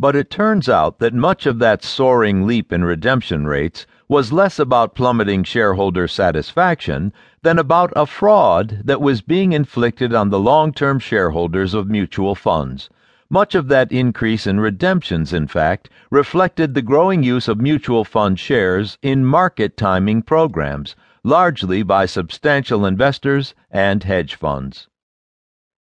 But it turns out that much of that soaring leap in redemption rates was less about plummeting shareholder satisfaction than about a fraud that was being inflicted on the long term shareholders of mutual funds. Much of that increase in redemptions, in fact, reflected the growing use of mutual fund shares in market timing programs, largely by substantial investors and hedge funds.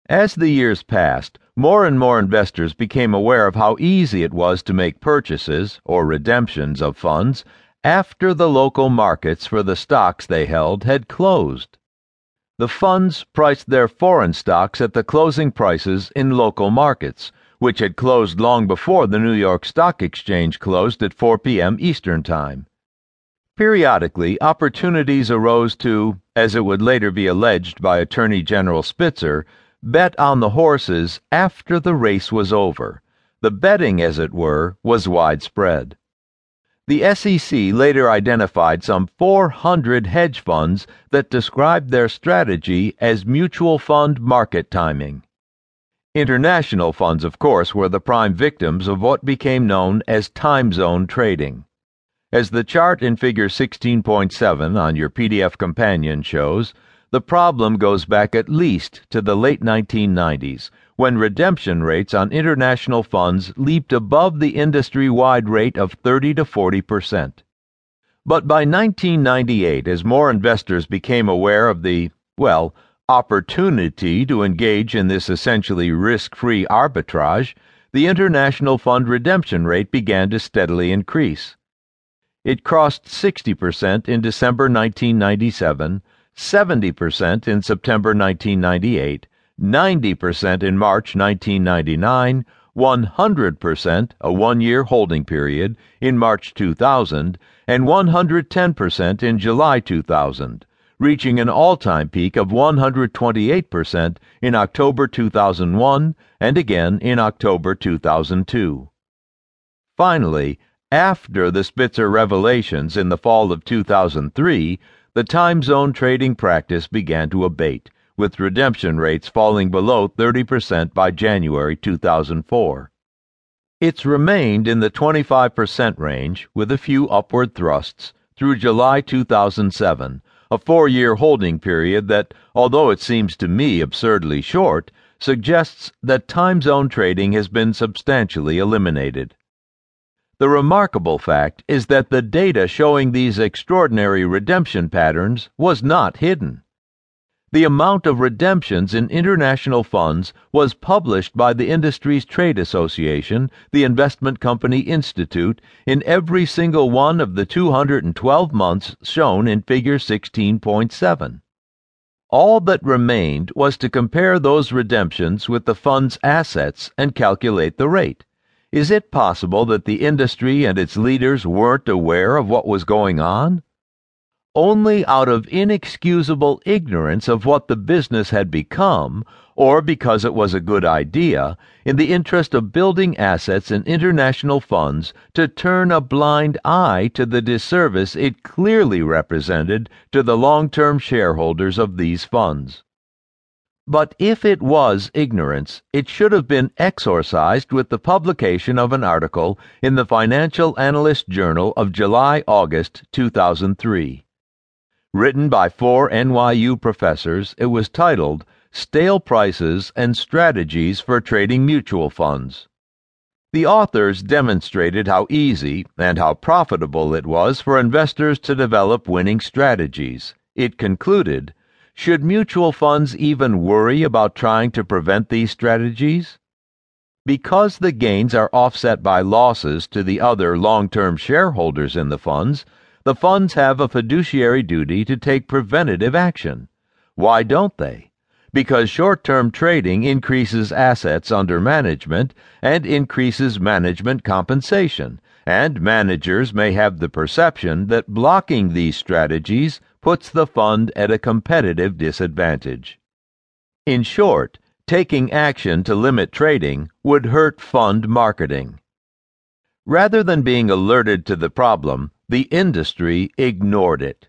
As the years passed, more and more investors became aware of how easy it was to make purchases or redemptions of funds after the local markets for the stocks they held had closed. The funds priced their foreign stocks at the closing prices in local markets, which had closed long before the New York Stock Exchange closed at 4 p.m. Eastern Time. Periodically, opportunities arose to, as it would later be alleged by Attorney General Spitzer, bet on the horses after the race was over. The betting, as it were, was widespread. The SEC later identified some 400 hedge funds that described their strategy as mutual fund market timing. International funds, of course, were the prime victims of what became known as time zone trading. As the chart in Figure 16.7 on your PDF companion shows, the problem goes back at least to the late 1990s when redemption rates on international funds leaped above the industry wide rate of 30 to 40 percent. But by 1998, as more investors became aware of the, well, opportunity to engage in this essentially risk free arbitrage, the international fund redemption rate began to steadily increase. It crossed 60% in December 1997, 70% in September 1998, 90% in March 1999, 100%, a one year holding period, in March 2000, and 110% in July 2000, reaching an all time peak of 128% in October 2001 and again in October 2002. Finally, after the Spitzer revelations in the fall of 2003, the time zone trading practice began to abate with redemption rates falling below 30% by January 2004. It's remained in the 25% range with a few upward thrusts through July 2007, a four year holding period that, although it seems to me absurdly short, suggests that time zone trading has been substantially eliminated. The remarkable fact is that the data showing these extraordinary redemption patterns was not hidden. The amount of redemptions in international funds was published by the industry's trade association, the Investment Company Institute, in every single one of the 212 months shown in Figure 16.7. All that remained was to compare those redemptions with the fund's assets and calculate the rate. Is it possible that the industry and its leaders weren't aware of what was going on? only out of inexcusable ignorance of what the business had become, or because it was a good idea, in the interest of building assets in international funds, to turn a blind eye to the disservice it clearly represented to the long term shareholders of these funds. But if it was ignorance, it should have been exorcised with the publication of an article in the Financial Analyst Journal of July August 2003. Written by four NYU professors, it was titled Stale Prices and Strategies for Trading Mutual Funds. The authors demonstrated how easy and how profitable it was for investors to develop winning strategies. It concluded Should mutual funds even worry about trying to prevent these strategies? Because the gains are offset by losses to the other long term shareholders in the funds, the funds have a fiduciary duty to take preventative action. Why don't they? Because short term trading increases assets under management and increases management compensation, and managers may have the perception that blocking these strategies puts the fund at a competitive disadvantage. In short, taking action to limit trading would hurt fund marketing. Rather than being alerted to the problem, the industry ignored it.